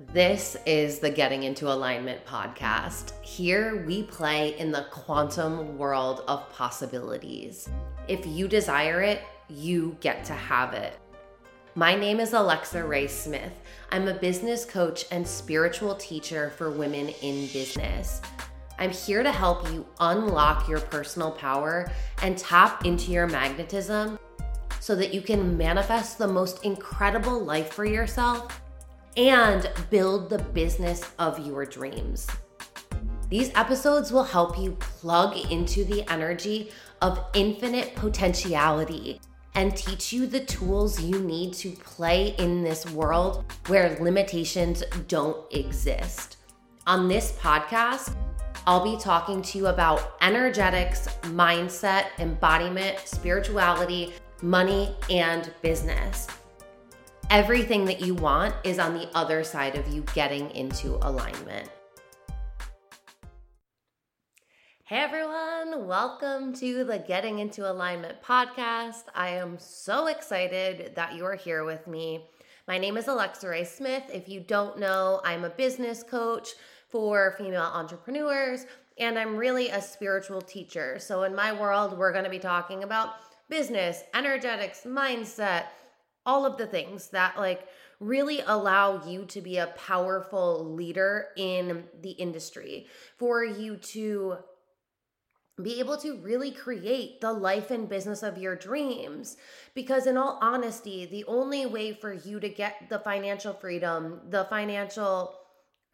This is the Getting into Alignment podcast. Here we play in the quantum world of possibilities. If you desire it, you get to have it. My name is Alexa Rae Smith. I'm a business coach and spiritual teacher for women in business. I'm here to help you unlock your personal power and tap into your magnetism so that you can manifest the most incredible life for yourself and build the business of your dreams. These episodes will help you plug into the energy of infinite potentiality and teach you the tools you need to play in this world where limitations don't exist. On this podcast, I'll be talking to you about energetics, mindset, embodiment, spirituality, money, and business. Everything that you want is on the other side of you getting into alignment. Hey everyone, welcome to the Getting into Alignment podcast. I am so excited that you are here with me. My name is Alexa Rae Smith. If you don't know, I'm a business coach for female entrepreneurs and I'm really a spiritual teacher. So, in my world, we're going to be talking about business, energetics, mindset, all of the things that like really allow you to be a powerful leader in the industry, for you to be able to really create the life and business of your dreams. Because, in all honesty, the only way for you to get the financial freedom, the financial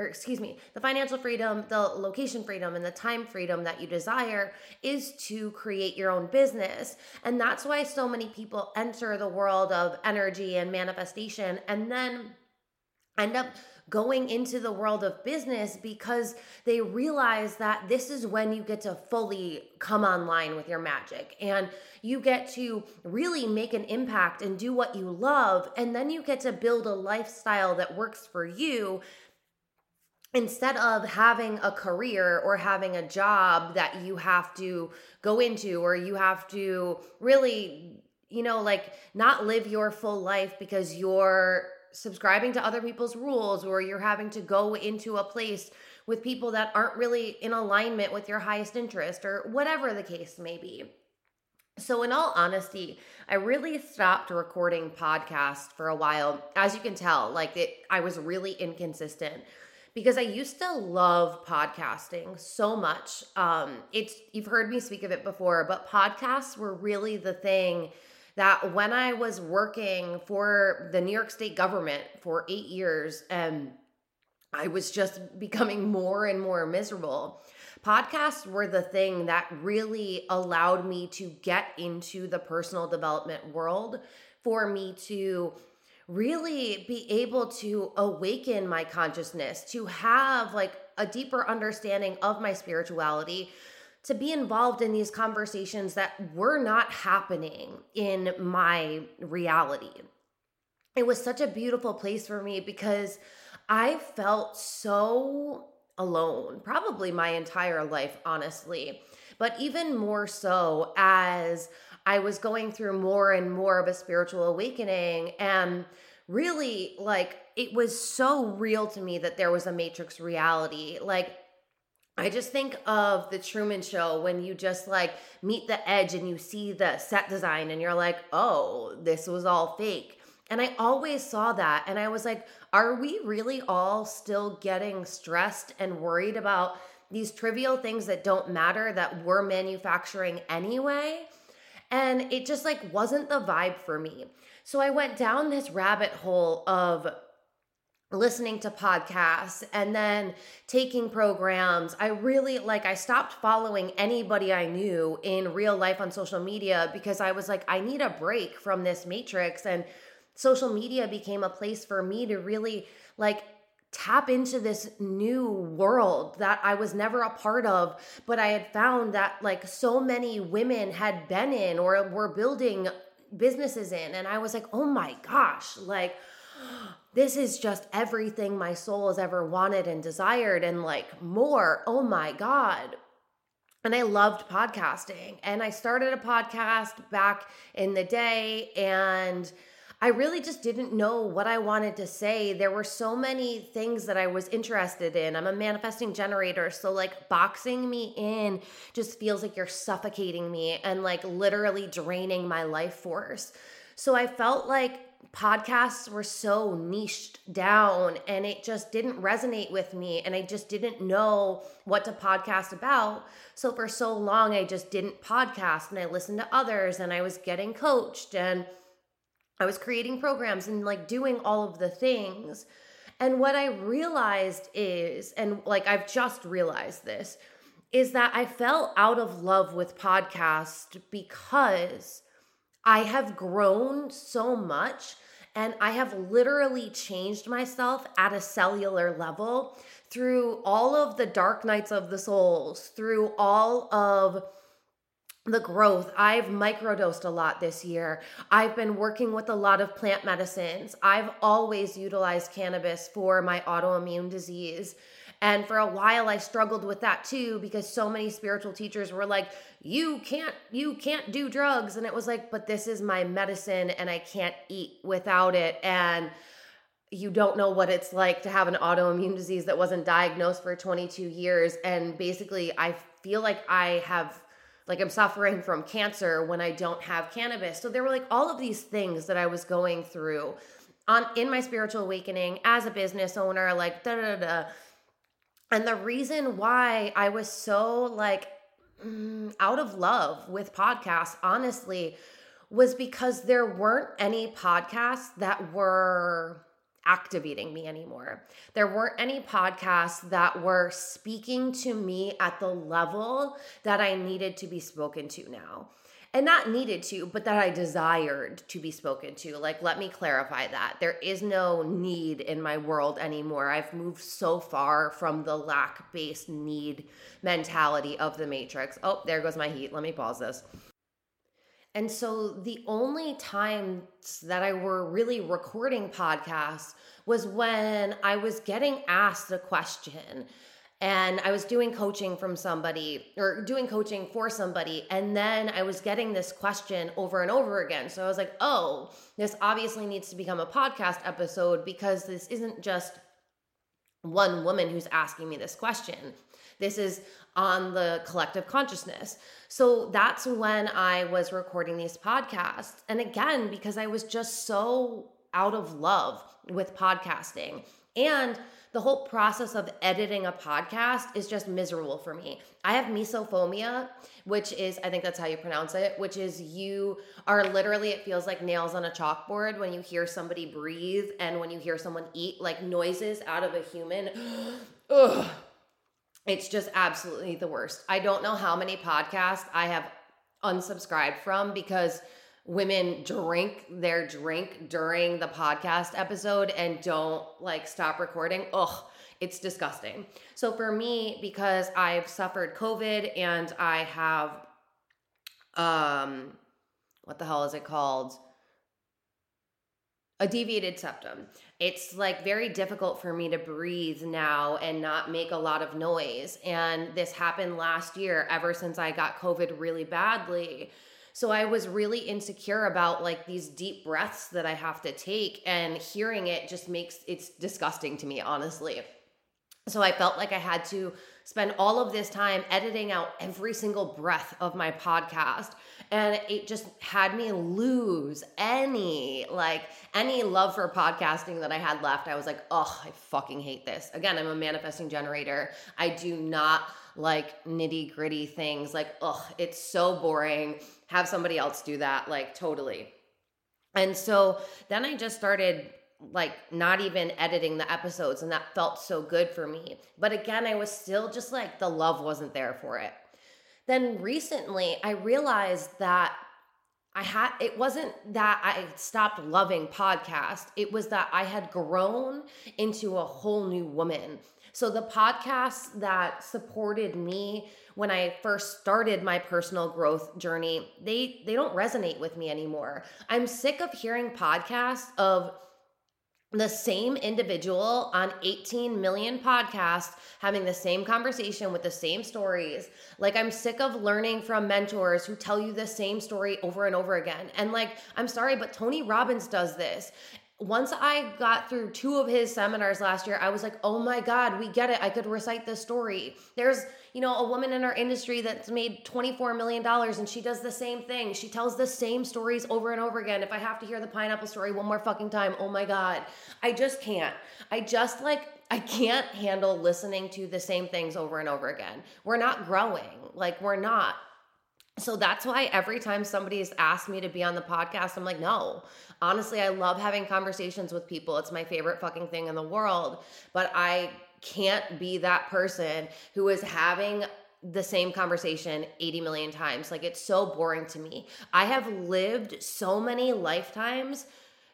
or excuse me, the financial freedom, the location freedom, and the time freedom that you desire is to create your own business. And that's why so many people enter the world of energy and manifestation and then end up going into the world of business because they realize that this is when you get to fully come online with your magic and you get to really make an impact and do what you love. And then you get to build a lifestyle that works for you instead of having a career or having a job that you have to go into or you have to really you know like not live your full life because you're subscribing to other people's rules or you're having to go into a place with people that aren't really in alignment with your highest interest or whatever the case may be. So, in all honesty, I really stopped recording podcasts for a while. As you can tell, like it, I was really inconsistent because I used to love podcasting so much. Um, it's you've heard me speak of it before, but podcasts were really the thing that when I was working for the New York State government for eight years, and I was just becoming more and more miserable. Podcasts were the thing that really allowed me to get into the personal development world for me to really be able to awaken my consciousness, to have like a deeper understanding of my spirituality, to be involved in these conversations that were not happening in my reality. It was such a beautiful place for me because I felt so alone, probably my entire life, honestly. But even more so as I was going through more and more of a spiritual awakening and really like it was so real to me that there was a matrix reality like I just think of the Truman Show when you just like meet the edge and you see the set design and you're like, oh, this was all fake. And I always saw that. And I was like, are we really all still getting stressed and worried about these trivial things that don't matter that we're manufacturing anyway? And it just like wasn't the vibe for me. So I went down this rabbit hole of listening to podcasts and then taking programs. I really like I stopped following anybody I knew in real life on social media because I was like I need a break from this matrix and social media became a place for me to really like tap into this new world that I was never a part of, but I had found that like so many women had been in or were building businesses in. And I was like, oh my gosh, like, this is just everything my soul has ever wanted and desired, and like more. Oh my God. And I loved podcasting. And I started a podcast back in the day, and I really just didn't know what I wanted to say. There were so many things that I was interested in. I'm a manifesting generator, so like boxing me in just feels like you're suffocating me and like literally draining my life force. So I felt like podcasts were so niched down and it just didn't resonate with me and I just didn't know what to podcast about. So for so long I just didn't podcast and I listened to others and I was getting coached and I was creating programs and like doing all of the things. And what I realized is, and like I've just realized this, is that I fell out of love with podcast because I have grown so much and I have literally changed myself at a cellular level through all of the dark nights of the souls, through all of the growth. I've microdosed a lot this year. I've been working with a lot of plant medicines. I've always utilized cannabis for my autoimmune disease. And for a while I struggled with that too because so many spiritual teachers were like, "You can't you can't do drugs." And it was like, "But this is my medicine and I can't eat without it." And you don't know what it's like to have an autoimmune disease that wasn't diagnosed for 22 years and basically I feel like I have like I'm suffering from cancer when I don't have cannabis. So there were like all of these things that I was going through on in my spiritual awakening as a business owner, like da da da. And the reason why I was so like mm, out of love with podcasts, honestly, was because there weren't any podcasts that were activating me anymore. There weren't any podcasts that were speaking to me at the level that I needed to be spoken to now. And not needed to, but that I desired to be spoken to. Like, let me clarify that. There is no need in my world anymore. I've moved so far from the lack based need mentality of the Matrix. Oh, there goes my heat. Let me pause this. And so the only times that I were really recording podcasts was when I was getting asked a question and I was doing coaching from somebody or doing coaching for somebody. And then I was getting this question over and over again. So I was like, oh, this obviously needs to become a podcast episode because this isn't just one woman who's asking me this question. This is on the collective consciousness. So that's when I was recording these podcasts. And again, because I was just so out of love with podcasting. And the whole process of editing a podcast is just miserable for me. I have misophonia, which is, I think that's how you pronounce it, which is you are literally, it feels like nails on a chalkboard when you hear somebody breathe and when you hear someone eat, like noises out of a human. Ugh it's just absolutely the worst. I don't know how many podcasts I have unsubscribed from because women drink their drink during the podcast episode and don't like stop recording. Ugh, it's disgusting. So for me, because I've suffered COVID and I have um what the hell is it called? A deviated septum. It's like very difficult for me to breathe now and not make a lot of noise. And this happened last year, ever since I got COVID really badly. So I was really insecure about like these deep breaths that I have to take, and hearing it just makes it's disgusting to me, honestly. So I felt like I had to spend all of this time editing out every single breath of my podcast and it just had me lose any like any love for podcasting that I had left. I was like, "Oh, I fucking hate this." Again, I'm a manifesting generator. I do not like nitty-gritty things. Like, "Oh, it's so boring. Have somebody else do that." Like, totally. And so then I just started like not even editing the episodes and that felt so good for me. But again, I was still just like the love wasn't there for it. Then recently I realized that I had it wasn't that I stopped loving podcast. It was that I had grown into a whole new woman. So the podcasts that supported me when I first started my personal growth journey, they they don't resonate with me anymore. I'm sick of hearing podcasts of the same individual on 18 million podcasts having the same conversation with the same stories. Like, I'm sick of learning from mentors who tell you the same story over and over again. And, like, I'm sorry, but Tony Robbins does this once I got through two of his seminars last year, I was like, oh my God, we get it. I could recite this story. There's, you know, a woman in our industry that's made $24 million and she does the same thing. She tells the same stories over and over again. If I have to hear the pineapple story one more fucking time, oh my God, I just can't. I just like, I can't handle listening to the same things over and over again. We're not growing. Like, we're not. So that's why every time somebody's asked me to be on the podcast, I'm like, no. Honestly, I love having conversations with people. It's my favorite fucking thing in the world. But I can't be that person who is having the same conversation 80 million times. Like it's so boring to me. I have lived so many lifetimes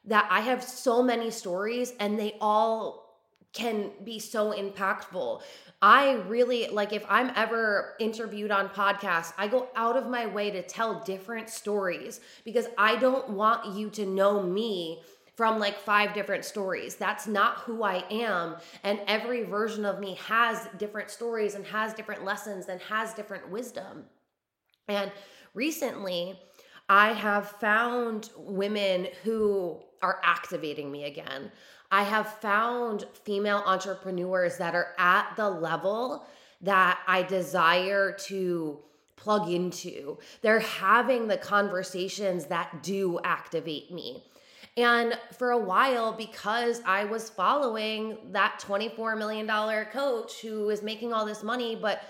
that I have so many stories and they all can be so impactful. I really like if I'm ever interviewed on podcasts, I go out of my way to tell different stories because I don't want you to know me from like five different stories. That's not who I am. And every version of me has different stories and has different lessons and has different wisdom. And recently, I have found women who are activating me again. I have found female entrepreneurs that are at the level that I desire to plug into. They're having the conversations that do activate me. And for a while, because I was following that $24 million coach who is making all this money, but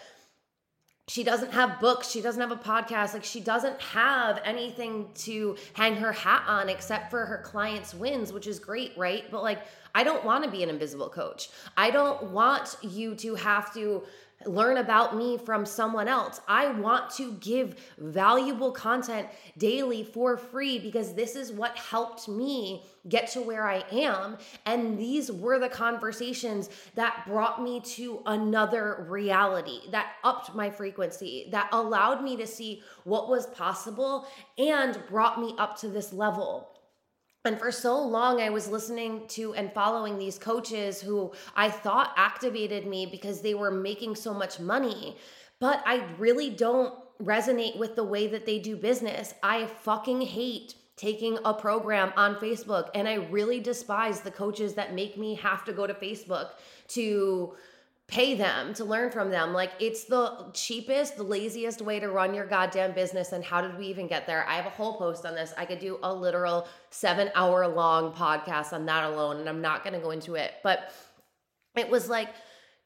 she doesn't have books she doesn't have a podcast like she doesn't have anything to hang her hat on except for her clients wins which is great right? But like i don't want to be an invisible coach. I don't want you to have to learn about me from someone else. I want to give valuable content daily for free because this is what helped me get to where I am. And these were the conversations that brought me to another reality, that upped my frequency, that allowed me to see what was possible and brought me up to this level. And for so long, I was listening to and following these coaches who I thought activated me because they were making so much money. But I really don't resonate with the way that they do business. I fucking hate taking a program on Facebook. And I really despise the coaches that make me have to go to Facebook to pay them to learn from them. Like it's the cheapest, the laziest way to run your goddamn business. And how did we even get there? I have a whole post on this. I could do a literal seven hour long podcast on that alone, and I'm not going to go into it. But it was like,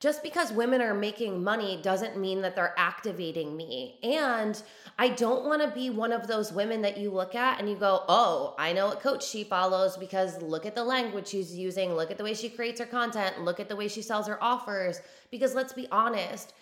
just because women are making money doesn't mean that they're activating me. And I don't want to be one of those women that you look at and you go, oh, I know what coach she follows because look at the language she's using, look at the way she creates her content, look at the way she sells her offers. Because let's be honest,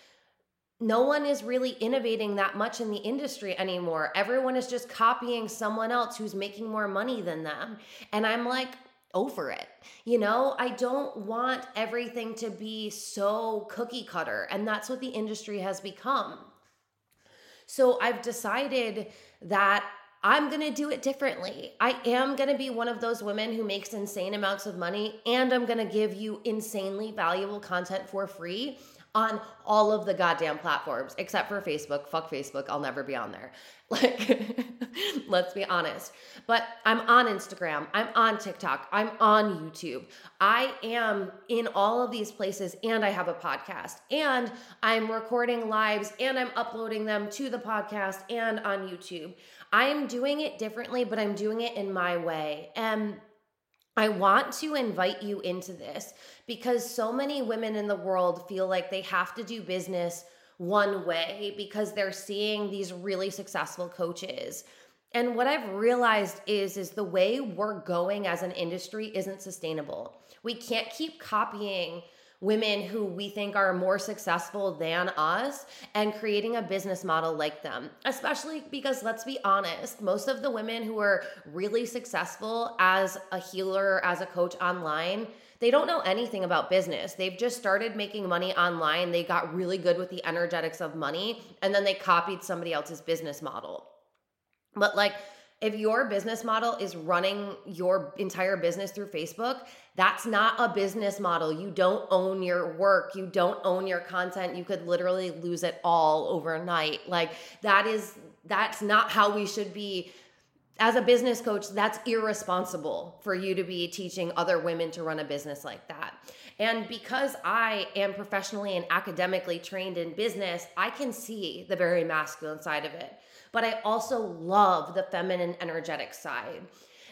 no one is really innovating that much in the industry anymore. Everyone is just copying someone else who's making more money than them. And I'm like, over it. You know, I don't want everything to be so cookie cutter, and that's what the industry has become. So I've decided that I'm going to do it differently. I am going to be one of those women who makes insane amounts of money, and I'm going to give you insanely valuable content for free on all of the goddamn platforms except for Facebook. Fuck Facebook. I'll never be on there. Like, let's be honest. But I'm on Instagram. I'm on TikTok. I'm on YouTube. I am in all of these places and I have a podcast and I'm recording lives and I'm uploading them to the podcast and on YouTube. I'm doing it differently, but I'm doing it in my way. And I want to invite you into this because so many women in the world feel like they have to do business one way because they're seeing these really successful coaches. And what I've realized is is the way we're going as an industry isn't sustainable. We can't keep copying women who we think are more successful than us and creating a business model like them. Especially because, let's be honest, most of the women who are really successful as a healer, as a coach online, they don't know anything about business. They've just started making money online. They got really good with the energetics of money, and then they copied somebody else's business model. But like, if your business model is running your entire business through Facebook, that's not a business model. You don't own your work, you don't own your content. You could literally lose it all overnight. Like that is that's not how we should be as a business coach, that's irresponsible for you to be teaching other women to run a business like that. And because I am professionally and academically trained in business, I can see the very masculine side of it. But I also love the feminine energetic side.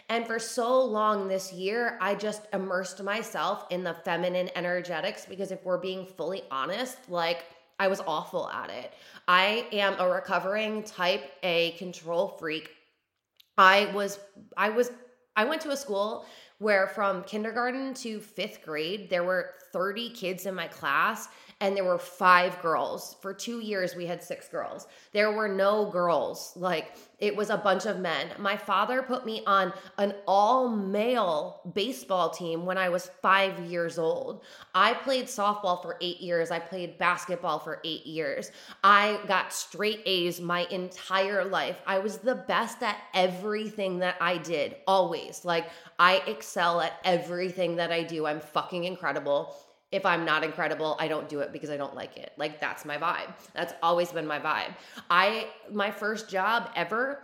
And for so long this year, I just immersed myself in the feminine energetics because if we're being fully honest, like I was awful at it. I am a recovering type A control freak. I was, I was, I went to a school where from kindergarten to fifth grade, there were 30 kids in my class and there were five girls. For two years, we had six girls. There were no girls. Like it was a bunch of men. My father put me on an all male baseball team when I was five years old. I played softball for eight years. I played basketball for eight years. I got straight A's my entire life. I was the best at everything that I did, always. Like I excel at everything that I do. I'm fucking incredible if I'm not incredible, I don't do it because I don't like it. Like that's my vibe. That's always been my vibe. I my first job ever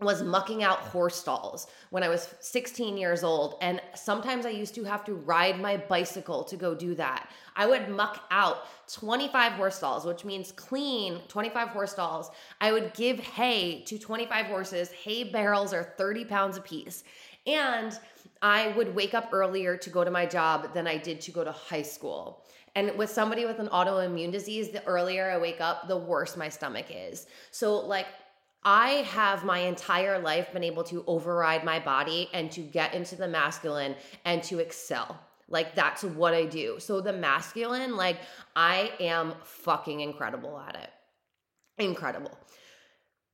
was mucking out horse stalls when I was 16 years old. And sometimes I used to have to ride my bicycle to go do that. I would muck out 25 horse stalls, which means clean 25 horse stalls. I would give hay to 25 horses. Hay barrels are 30 pounds a piece. And I would wake up earlier to go to my job than I did to go to high school. And with somebody with an autoimmune disease, the earlier I wake up, the worse my stomach is. So, like, I have my entire life been able to override my body and to get into the masculine and to excel. Like, that's what I do. So, the masculine, like, I am fucking incredible at it. Incredible.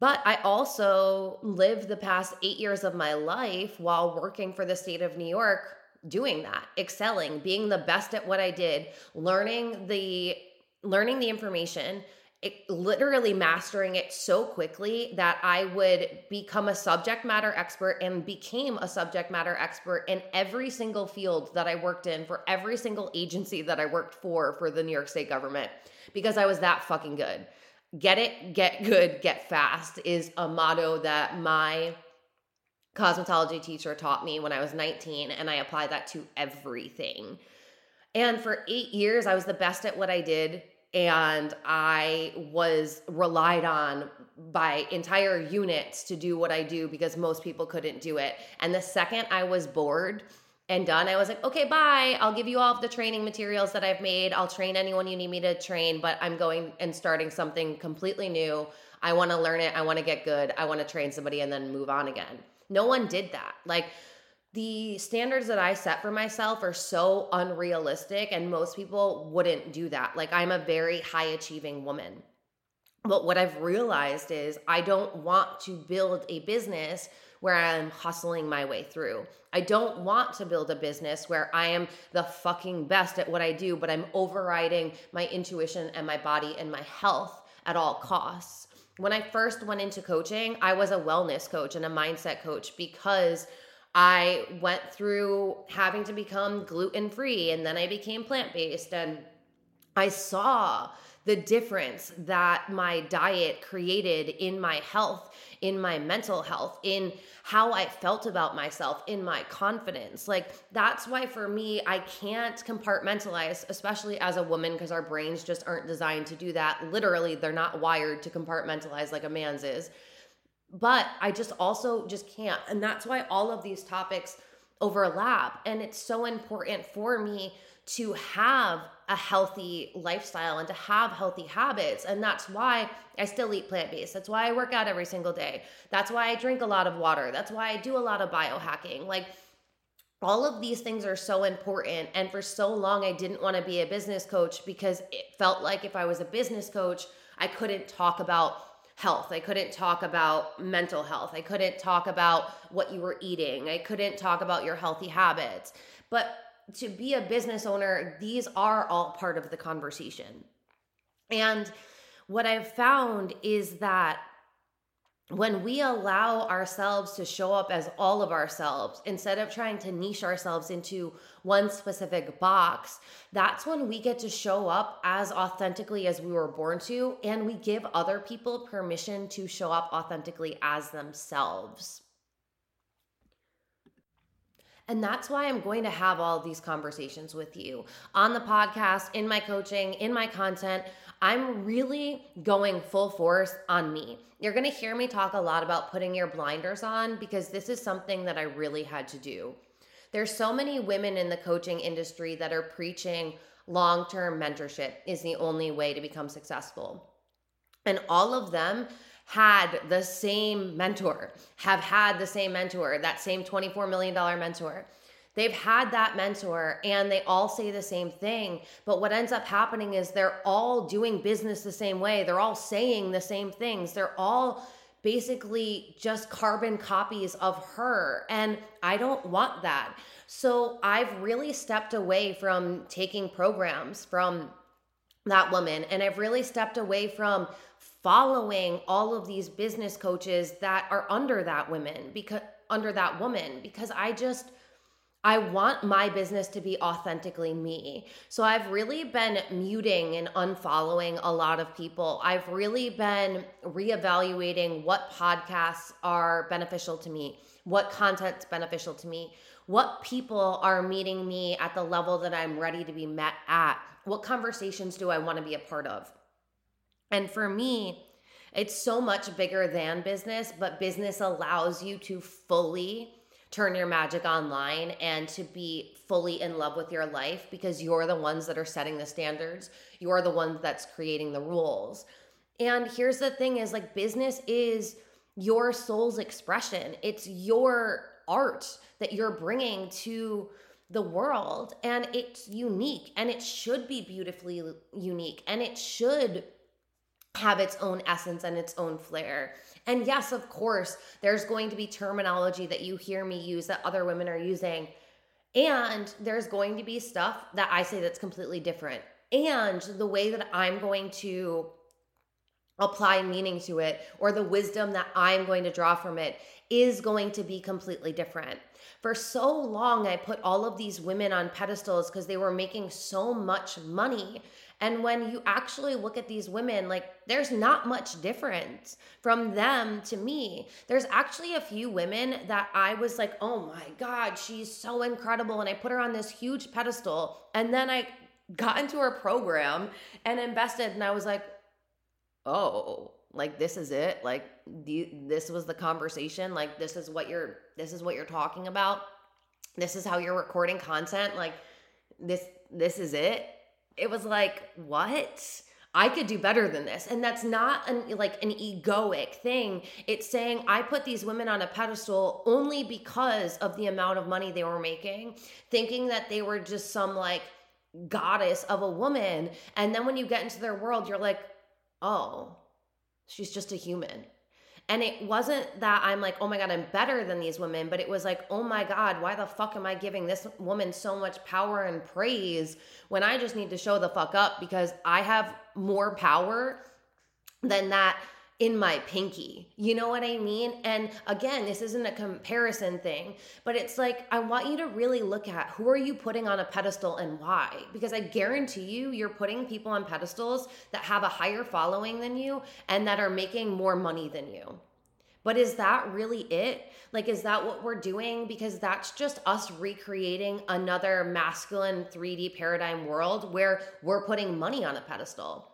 But I also lived the past eight years of my life while working for the state of New York doing that, excelling, being the best at what I did, learning the learning the information, it, literally mastering it so quickly that I would become a subject matter expert and became a subject matter expert in every single field that I worked in for every single agency that I worked for for the New York State government because I was that fucking good get it, get good, get fast is a motto that my cosmetology teacher taught me when I was 19, and I applied that to everything. And for eight years, I was the best at what I did, and I was relied on by entire units to do what I do because most people couldn't do it. And the second I was bored, and done. I was like, okay, bye. I'll give you all of the training materials that I've made. I'll train anyone you need me to train, but I'm going and starting something completely new. I want to learn it. I want to get good. I want to train somebody and then move on again. No one did that. Like, the standards that I set for myself are so unrealistic, and most people wouldn't do that. Like, I'm a very high achieving woman. But what I've realized is I don't want to build a business where I'm hustling my way through. I don't want to build a business where I am the fucking best at what I do, but I'm overriding my intuition and my body and my health at all costs. When I first went into coaching, I was a wellness coach and a mindset coach because I went through having to become gluten free and then I became plant based and I saw the difference that my diet created in my health, in my mental health, in how I felt about myself, in my confidence. Like, that's why for me, I can't compartmentalize, especially as a woman, because our brains just aren't designed to do that. Literally, they're not wired to compartmentalize like a man's is. But I just also just can't. And that's why all of these topics overlap. And it's so important for me to have a healthy lifestyle and to have healthy habits. And that's why I still eat plant based. That's why I work out every single day. That's why I drink a lot of water. That's why I do a lot of biohacking. Like, all of these things are so important. And for so long, I didn't want to be a business coach because it felt like if I was a business coach, I couldn't talk about health. I couldn't talk about mental health. I couldn't talk about what you were eating. I couldn't talk about your healthy habits. But to be a business owner, these are all part of the conversation. And what I've found is that when we allow ourselves to show up as all of ourselves instead of trying to niche ourselves into one specific box, that's when we get to show up as authentically as we were born to, and we give other people permission to show up authentically as themselves. And that's why I'm going to have all these conversations with you on the podcast, in my coaching, in my content. I'm really going full force on me. You're going to hear me talk a lot about putting your blinders on because this is something that I really had to do. There's so many women in the coaching industry that are preaching long-term mentorship is the only way to become successful. And all of them had the same mentor, have had the same mentor, that same $24 million mentor. They've had that mentor and they all say the same thing. But what ends up happening is they're all doing business the same way. They're all saying the same things. They're all basically just carbon copies of her. And I don't want that. So I've really stepped away from taking programs from that woman. And I've really stepped away from following all of these business coaches that are under that woman because under that woman because I just I want my business to be authentically me. So I've really been muting and unfollowing a lot of people. I've really been reevaluating what podcasts are beneficial to me, what content's beneficial to me, what people are meeting me at the level that I'm ready to be met at, what conversations do I want to be a part of. And for me, it's so much bigger than business, but business allows you to fully turn your magic online and to be fully in love with your life because you're the ones that are setting the standards. You're the ones that's creating the rules. And here's the thing is like business is your soul's expression. It's your art that you're bringing to the world and it's unique and it should be beautifully unique and it should have its own essence and its own flair. And yes, of course, there's going to be terminology that you hear me use that other women are using. And there's going to be stuff that I say that's completely different. And the way that I'm going to apply meaning to it or the wisdom that I'm going to draw from it is going to be completely different. For so long, I put all of these women on pedestals because they were making so much money and when you actually look at these women, like there's not much difference from them to me. There's actually a few women that I was like, oh my God, she's so incredible. And I put her on this huge pedestal. And then I got into her program and invested, and I was like, oh, like this is it like this was the conversation like this is what you're this is what you're talking about this is how you're recording content like this this is it it was like, what? I could do better than this. And that's not an like an egoic thing. It's saying I put these women on a pedestal only because of the amount of money they were making, thinking that they were just some like goddess of a woman. And then when you get into their world, you're like, "Oh, she's just a human." And it wasn't that I'm like, oh my God, I'm better than these women, but it was like, oh my God, why the fuck am I giving this woman so much power and praise when I just need to show the fuck up because I have more power than that in my pinky. You know what I mean? And again, this isn't a comparison thing, but it's like I want you to really look at who are you putting on a pedestal and why? Because I guarantee you you're putting people on pedestals that have a higher following than you and that are making more money than you. But is that really it? Like, is that what we're doing? Because that's just us recreating another masculine 3D paradigm world where we're putting money on a pedestal.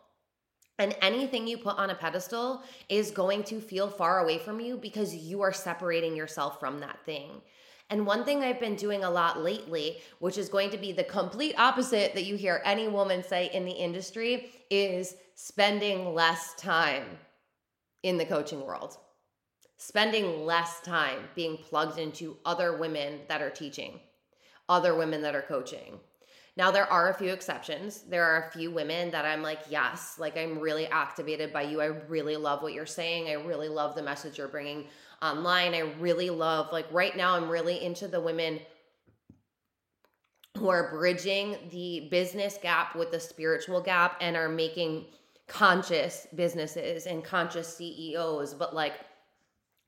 And anything you put on a pedestal is going to feel far away from you because you are separating yourself from that thing. And one thing I've been doing a lot lately, which is going to be the complete opposite that you hear any woman say in the industry, is spending less time in the coaching world. Spending less time being plugged into other women that are teaching, other women that are coaching now, there are a few exceptions. There are a few women that I'm like, yes, like I'm really activated by you. I really love what you're saying. I really love the message you're bringing online. I really love, like, right now, I'm really into the women who are bridging the business gap with the spiritual gap and are making conscious businesses and conscious CEOs, but like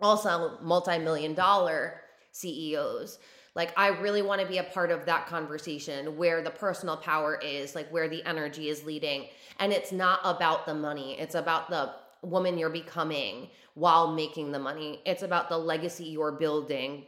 also multi-million dollar CEOs. Like I really want to be a part of that conversation where the personal power is, like where the energy is leading. And it's not about the money. It's about the woman you're becoming while making the money. It's about the legacy you're building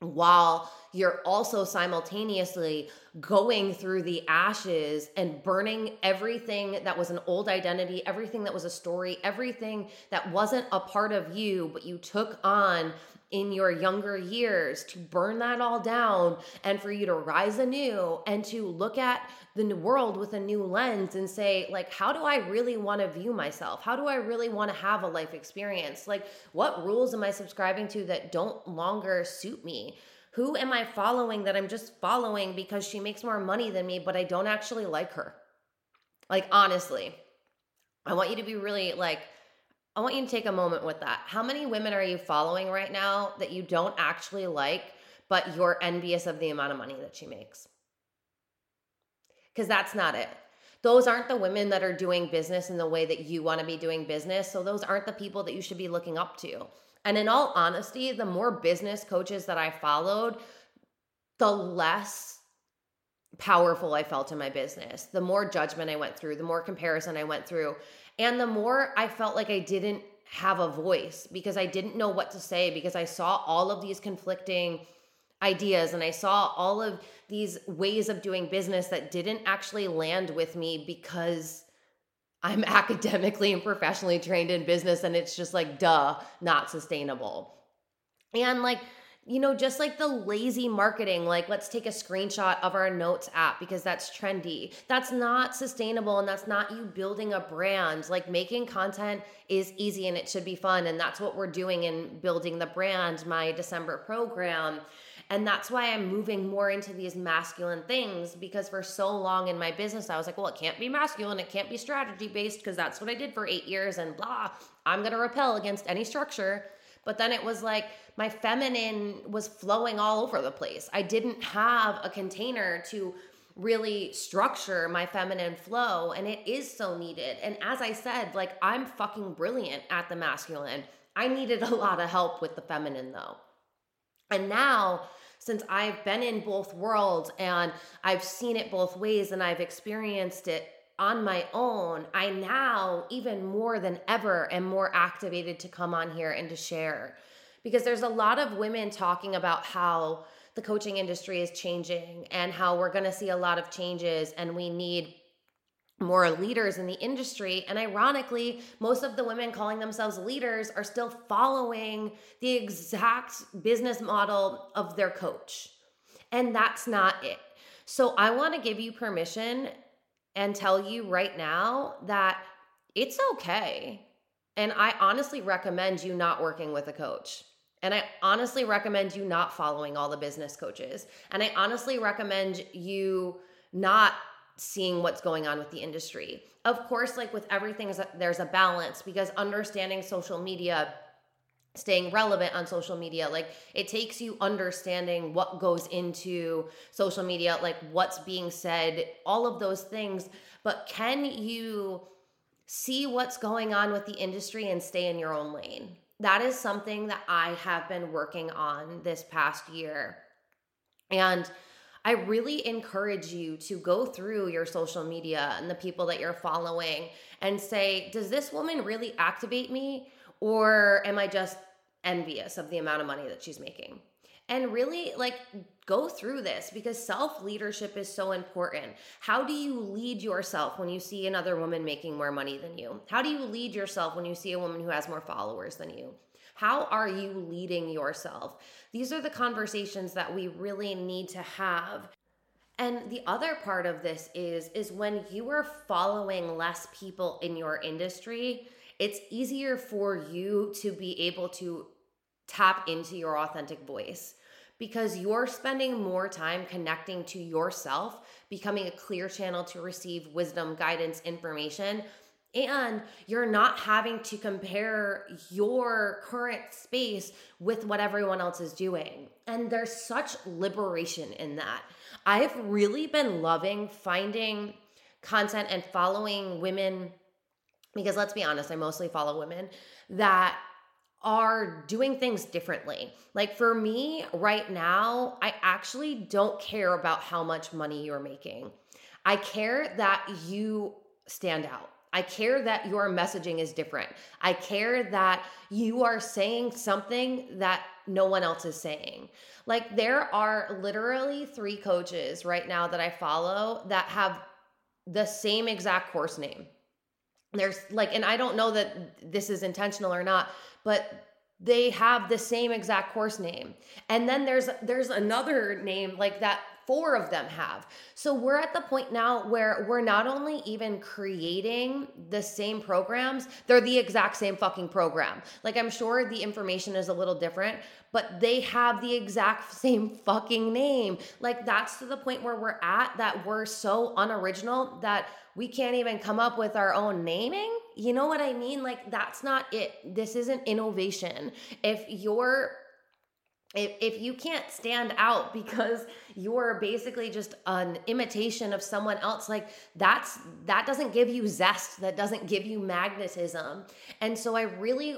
while you're also simultaneously going through the ashes and burning everything that was an old identity, everything that was a story, everything that wasn't a part of you, but you took on in your younger years to burn that all down and for you to rise anew and to look at the world with a new lens and say like how do i really want to view myself? How do i really want to have a life experience? Like what rules am i subscribing to that don't longer suit me? Who am i following that i'm just following because she makes more money than me but i don't actually like her? Like honestly i want you to be really like I want you to take a moment with that. How many women are you following right now that you don't actually like, but you're envious of the amount of money that she makes? Because that's not it. Those aren't the women that are doing business in the way that you want to be doing business. So, those aren't the people that you should be looking up to. And in all honesty, the more business coaches that I followed, the less powerful I felt in my business, the more judgment I went through, the more comparison I went through. And the more I felt like I didn't have a voice because I didn't know what to say because I saw all of these conflicting ideas and I saw all of these ways of doing business that didn't actually land with me because I'm academically and professionally trained in business and it's just like duh, not sustainable. And like you know, just like the lazy marketing, like let's take a screenshot of our notes app because that's trendy. That's not sustainable and that's not you building a brand. Like making content is easy and it should be fun. And that's what we're doing in building the brand, my December program. And that's why I'm moving more into these masculine things because for so long in my business, I was like, well, it can't be masculine, it can't be strategy based because that's what I did for eight years and blah. I'm going to repel against any structure. But then it was like my feminine was flowing all over the place. I didn't have a container to really structure my feminine flow and it is so needed. And as I said, like I'm fucking brilliant at the masculine. I needed a lot of help with the feminine though. And now since I've been in both worlds and I've seen it both ways and I've experienced it on my own, I now, even more than ever, am more activated to come on here and to share. Because there's a lot of women talking about how the coaching industry is changing and how we're going to see a lot of changes and we need more leaders in the industry. And ironically, most of the women calling themselves leaders are still following the exact business model of their coach. And that's not it. So I want to give you permission and tell you right now that it's okay. And I honestly recommend you not working with a coach. And I honestly recommend you not following all the business coaches. And I honestly recommend you not seeing what's going on with the industry. Of course, like with everything, there's a balance because understanding social media staying relevant on social media like it takes you understanding what goes into social media like what's being said all of those things. But can you see what's going on with the industry and stay in your own lane? That is something that i have been working on this past year. And I really encourage you to go through your social media and the people that you're following and say, does this woman really activate me? Or am I just envious of the amount of money that she's making? And really, like, go through this because self leadership is so important. How do you lead yourself when you see another woman making more money than you? How do you lead yourself when you see a woman who has more followers than you? How are you leading yourself? These are the conversations that we really need to have. And the other part of this is is when you are following less people in your industry, it's easier for you to be able to tap into your authentic voice because you're spending more time connecting to yourself, becoming a clear channel to receive wisdom, guidance, information. And you're not having to compare your current space with what everyone else is doing. And there's such liberation in that. I've really been loving finding content and following women because let's be honest, I mostly follow women that are doing things differently. Like for me right now, I actually don't care about how much money you're making. I care that you stand out. I care that your messaging is different. I care that you are saying something that no one else is saying. Like there are literally three coaches right now that I follow that have the same exact course name. There's like, and I don't know that this is intentional or not, but they have the same exact course name. And then there's there's another name like that four of them have. So we're at the point now where we're not only even creating the same programs, they're the exact same fucking program. Like I'm sure the information is a little different, but they have the exact same fucking name. Like that's to the point where we're at that we're so unoriginal that we can't even come up with our own naming. You know what I mean? Like that's not it. This isn't innovation. If you're if, if you can't stand out because you're basically just an imitation of someone else like that's that doesn't give you zest that doesn't give you magnetism. And so i really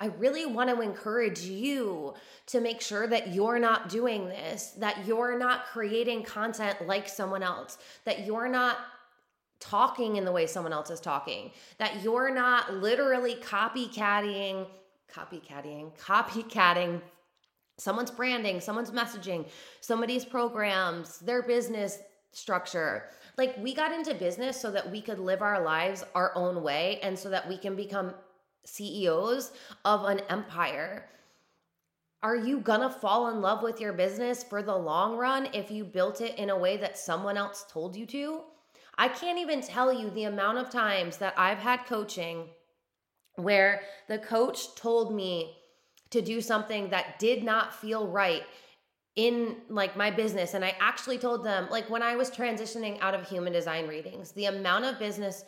i really want to encourage you to make sure that you're not doing this that you're not creating content like someone else that you're not talking in the way someone else is talking that you're not literally copycatting copycatting copycatting someone's branding, someone's messaging, somebody's programs, their business structure. Like we got into business so that we could live our lives our own way and so that we can become CEOs of an empire. Are you gonna fall in love with your business for the long run if you built it in a way that someone else told you to? I can't even tell you the amount of times that I've had coaching where the coach told me, to do something that did not feel right in like my business. And I actually told them like when I was transitioning out of human design readings the amount of business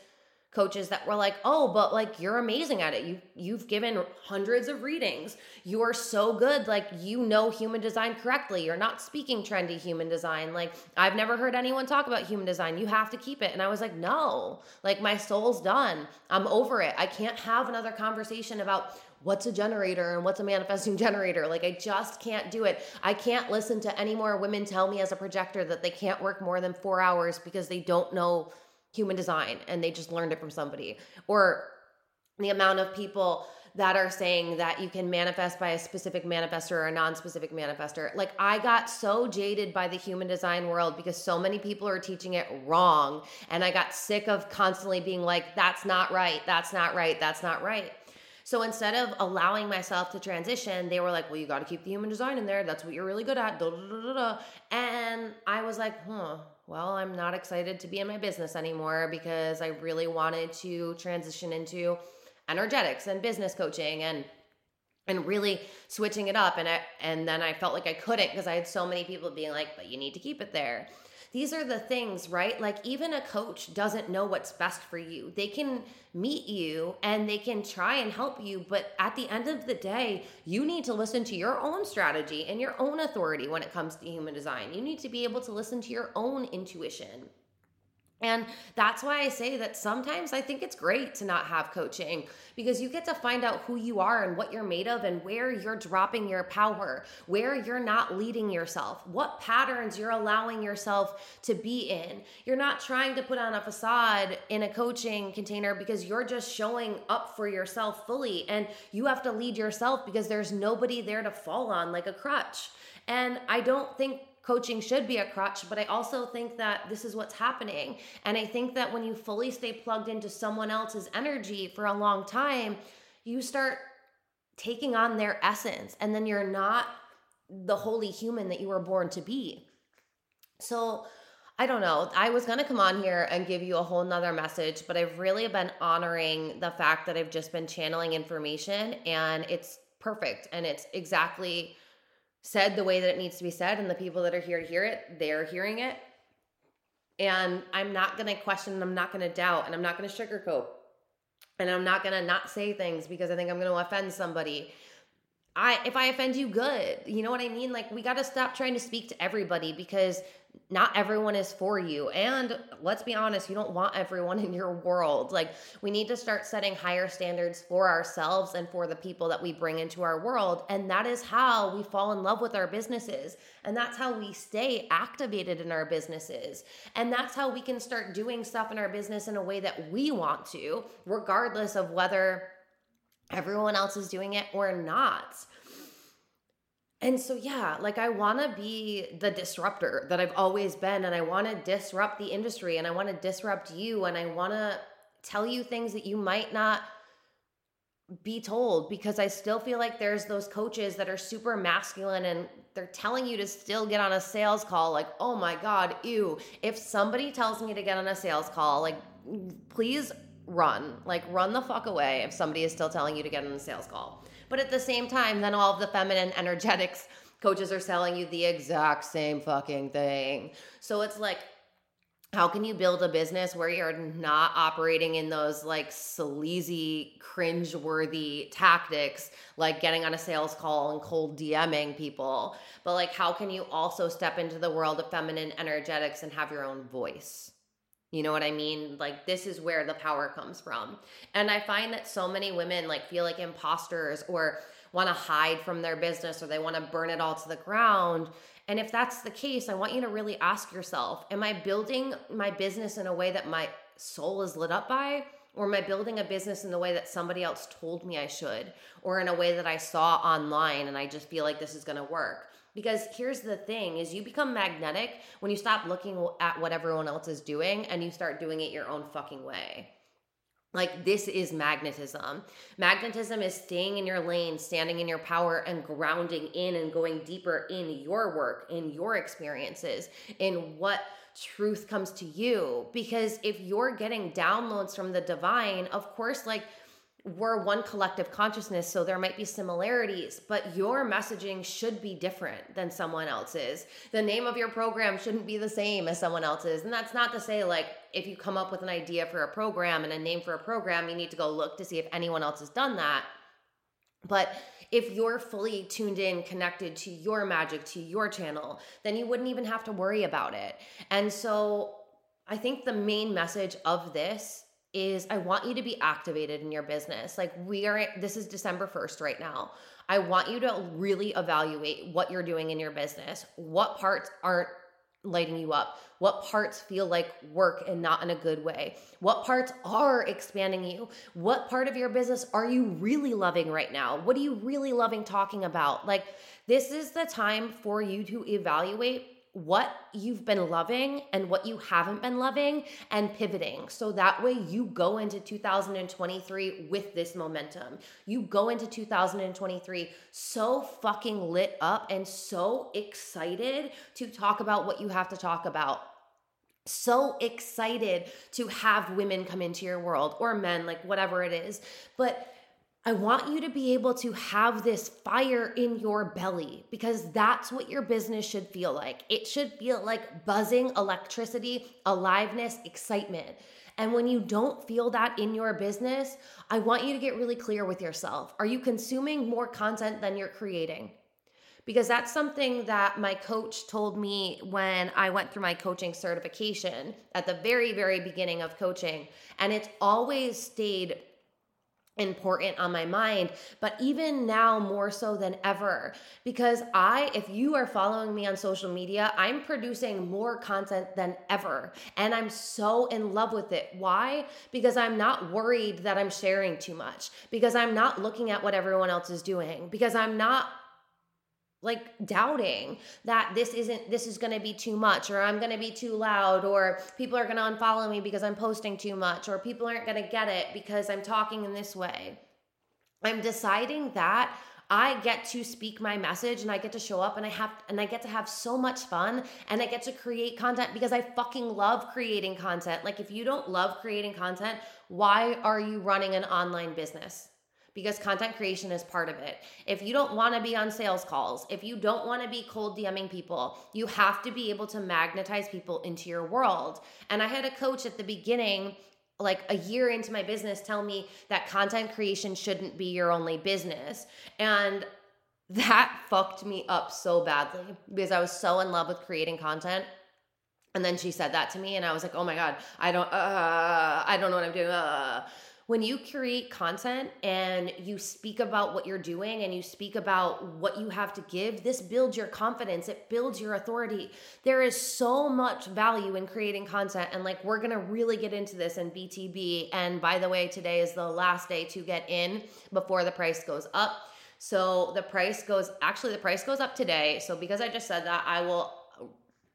coaches that were like oh but like you're amazing at it. You you've given hundreds of readings. You're so good. Like you know human design correctly. You're not speaking trendy human design. Like I've never heard anyone talk about human design. You have to keep it. And I was like no. Like my soul's done. I'm over it. I can't have another conversation about what's a generator and what's a manifesting generator. Like, I just can't do it. I can't listen to any more women tell me as a projector that they can't work more than four hours because they don't know human design and they just learned it from somebody. Or the amount of people that are saying that you can manifest by a specific manifester or a non-specific manifester. Like I got so jaded by the human design world because so many people are teaching it wrong and I got sick of constantly being like that's not right, that's not right, that's not right. So instead of allowing myself to transition, they were like, well, you got to keep the human design in there. That's what you're really good at. Da, da, da, and I was like, huh, well, I'm not excited to be in my business anymore because I really wanted to transition into energetics and business coaching and and really switching it up and I, and then I felt like I couldn't because I had so many people being like but you need to keep it there these are the things, right? Like, even a coach doesn't know what's best for you. They can meet you and they can try and help you, but at the end of the day, you need to listen to your own strategy and your own authority when it comes to human design. You need to be able to listen to your own intuition. And that's why I say that sometimes I think it's great to not have coaching because you get to find out who you are and what you're made of and where you're dropping your power, where you're not leading yourself, what patterns you're allowing yourself to be in. You're not trying to put on a facade in a coaching container because you're just showing up for yourself fully and you have to lead yourself because there's nobody there to fall on like a crutch. And I don't think coaching should be a crutch, but I also think that this is what's happening. And I think that when you fully stay plugged into someone else's energy for a long time, you start taking on their essence, and then you're not the holy human that you were born to be. So, I don't know. I was going to come on here and give you a whole nother message, but I've really been honoring the fact that I've just been channeling information and it's perfect and it's exactly said the way that it needs to be said and the people that are here to hear it they're hearing it. And i'm not going to question and i'm not going to doubt and i'm not going to sugarcoat and i'm not going to not say things because i think i'm going to offend somebody I if I offend you, good. You know what I mean? Like we got to stop trying to speak to everybody because not everyone is for you. And let's be honest, you don't want everyone in your world. Like, we need to start setting higher standards for ourselves and for the people that we bring into our world. And that is how we fall in love with our businesses. And that's how we stay activated in our businesses. And that's how we can start doing stuff in our business in a way that we want to, regardless of whether everyone else is doing it or not. And so, yeah, like I want to be the disruptor that I've always been, and I want to disrupt the industry, and I want to disrupt you, and I want to tell you things that you might not be told because I still feel like there's those coaches that are super masculine and they're telling you to still get on a sales call. Like, oh my God, ew. If somebody tells me to get on a sales call, like, please run. Like, run the fuck away if somebody is still telling you to get on a sales call. But at the same time, then all of the feminine energetics coaches are selling you the exact same fucking thing. So it's like, how can you build a business where you're not operating in those like sleazy, cringe-worthy tactics, like getting on a sales call and cold DMing people? But like, how can you also step into the world of feminine energetics and have your own voice? You know what I mean? Like this is where the power comes from. And I find that so many women like feel like imposters or want to hide from their business or they want to burn it all to the ground. And if that's the case, I want you to really ask yourself, am I building my business in a way that my soul is lit up by? Or am I building a business in the way that somebody else told me I should? Or in a way that I saw online and I just feel like this is gonna work? Because here's the thing is you become magnetic when you stop looking at what everyone else is doing and you start doing it your own fucking way like this is magnetism. Magnetism is staying in your lane, standing in your power, and grounding in and going deeper in your work, in your experiences, in what truth comes to you. Because if you're getting downloads from the divine, of course, like we're one collective consciousness, so there might be similarities, but your messaging should be different than someone else's. The name of your program shouldn't be the same as someone else's. And that's not to say, like, if you come up with an idea for a program and a name for a program, you need to go look to see if anyone else has done that. But if you're fully tuned in, connected to your magic, to your channel, then you wouldn't even have to worry about it. And so I think the main message of this is I want you to be activated in your business. Like we are this is December 1st right now. I want you to really evaluate what you're doing in your business. What parts aren't lighting you up? What parts feel like work and not in a good way? What parts are expanding you? What part of your business are you really loving right now? What are you really loving talking about? Like, this is the time for you to evaluate what you've been loving and what you haven't been loving and pivoting. So that way you go into 2023 with this momentum. You go into 2023 so fucking lit up and so excited to talk about what you have to talk about so excited to have women come into your world or men, like whatever it is. But I want you to be able to have this fire in your belly because that's what your business should feel like. It should feel like buzzing electricity, aliveness, excitement. And when you don't feel that in your business, I want you to get really clear with yourself. Are you consuming more content than you're creating? Because that's something that my coach told me when I went through my coaching certification at the very, very beginning of coaching. And it's always stayed important on my mind but even now more so than ever. Because i if you are following me on social media i'm producing more content than ever and i'm so in love with it. Why? Because i'm not worried that i'm sharing too much because i'm not looking at what everyone else is doing because i'm not like doubting that this isn't this is going to be too much or i'm going to be too loud or people are going to unfollow me because i'm posting too much or people aren't going to get it because i'm talking in this way i'm deciding that I get to speak my message and I get to show up and I have and I get to have so much fun and I get to create content because I fucking love creating content. Like if you don't love creating content, why are you running an online business? Because content creation is part of it. If you don't want to be on sales calls, if you don't want to be cold DMing people, you have to be able to magnetize people into your world. And I had a coach at the beginning like a year into my business tell me that content creation shouldn't be your only business. And that fucked me up so badly because I was so in love with creating content. And then she said that to me, and I was like, "Oh my god, I don't, uh, I don't know what I'm doing." Uh when you create content and you speak about what you're doing and you speak about what you have to give, this builds your confidence, it builds your authority. There is so much value in creating content. And like, we're gonna really get into this in BTB. And by the way, today is the last day to get in before the price goes up. So the price goes, actually, the price goes up today. So because I just said that, I will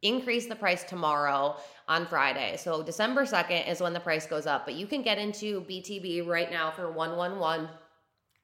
increase the price tomorrow on Friday. So December 2nd is when the price goes up, but you can get into BTB right now for 111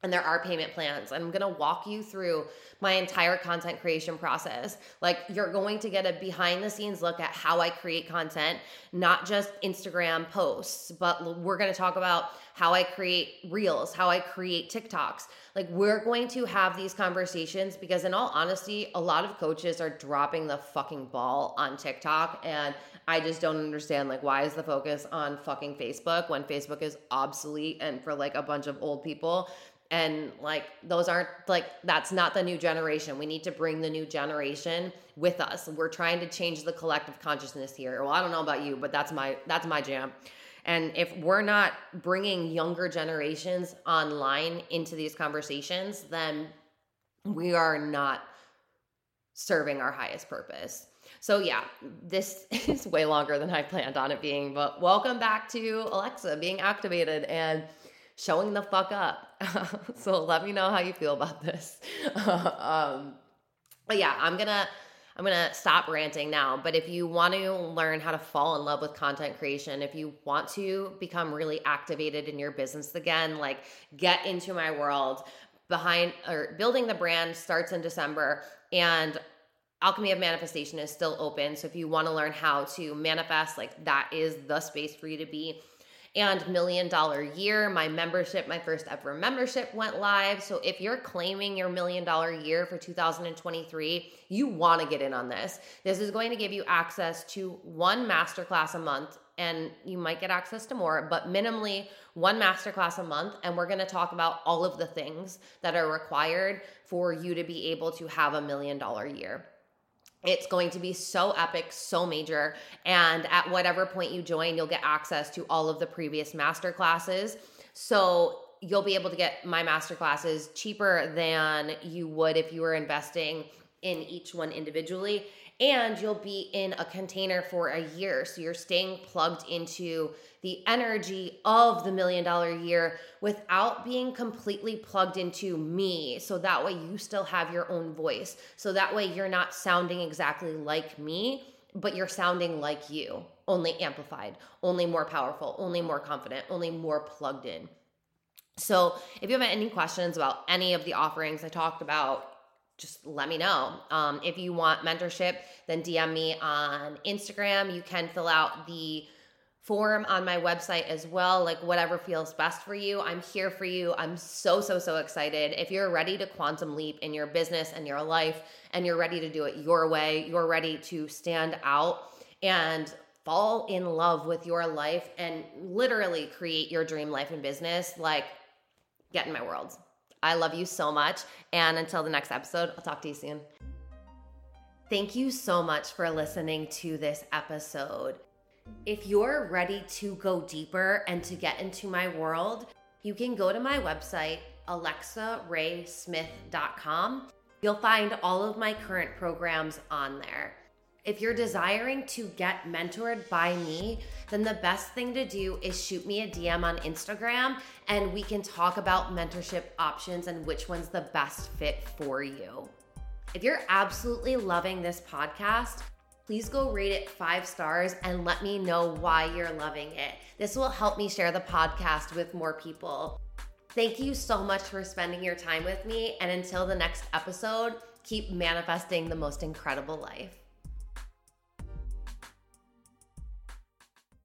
and there are payment plans. I'm going to walk you through my entire content creation process. Like you're going to get a behind the scenes look at how I create content, not just Instagram posts, but we're going to talk about how I create reels, how I create TikToks. Like we're going to have these conversations because in all honesty, a lot of coaches are dropping the fucking ball on TikTok and I just don't understand like why is the focus on fucking Facebook when Facebook is obsolete and for like a bunch of old people and like those aren't like that's not the new generation. We need to bring the new generation with us. We're trying to change the collective consciousness here. Well i don't know about you but that's my that's my jam. And if we're not bringing younger generations online into these conversations then we are not serving our highest purpose. So yeah this is way longer than i planned on it being but welcome back to alexa being activated and showing the fuck up. so let me know how you feel about this. um, but yeah, I'm gonna I'm gonna stop ranting now. But if you want to learn how to fall in love with content creation, if you want to become really activated in your business again, like get into my world behind or building the brand starts in December and Alchemy of Manifestation is still open. So if you want to learn how to manifest, like that is the space for you to be and million dollar year. My membership, my first ever membership went live. So if you're claiming your million dollar year for 2023, you want to get in on this. This is going to give you access to one masterclass a month and you might get access to more, but minimally one masterclass a month. And we're going to talk about all of the things that are required for you to be able to have a million dollar year. It's going to be so epic, so major. And at whatever point you join, you'll get access to all of the previous master classes. So you'll be able to get my master classes cheaper than you would if you were investing in each one individually and you'll be in a container for a year. So you're staying plugged into the energy of the million dollar year without being completely plugged into me. So that way you still have your own voice. So that way you're not sounding exactly like me, but you're sounding like you, only amplified, only more powerful, only more confident, only more plugged in. So, if you have any questions about any of the offerings I talked about, just let me know. Um, if you want mentorship, then DM me on Instagram. You can fill out the form on my website as well, like whatever feels best for you. I'm here for you. I'm so, so, so excited. If you're ready to quantum leap in your business and your life, and you're ready to do it your way, you're ready to stand out and fall in love with your life and literally create your dream life and business, like get in my world. I love you so much. And until the next episode, I'll talk to you soon. Thank you so much for listening to this episode. If you're ready to go deeper and to get into my world, you can go to my website, alexaraesmith.com. You'll find all of my current programs on there. If you're desiring to get mentored by me, then the best thing to do is shoot me a DM on Instagram and we can talk about mentorship options and which one's the best fit for you. If you're absolutely loving this podcast, please go rate it five stars and let me know why you're loving it. This will help me share the podcast with more people. Thank you so much for spending your time with me. And until the next episode, keep manifesting the most incredible life.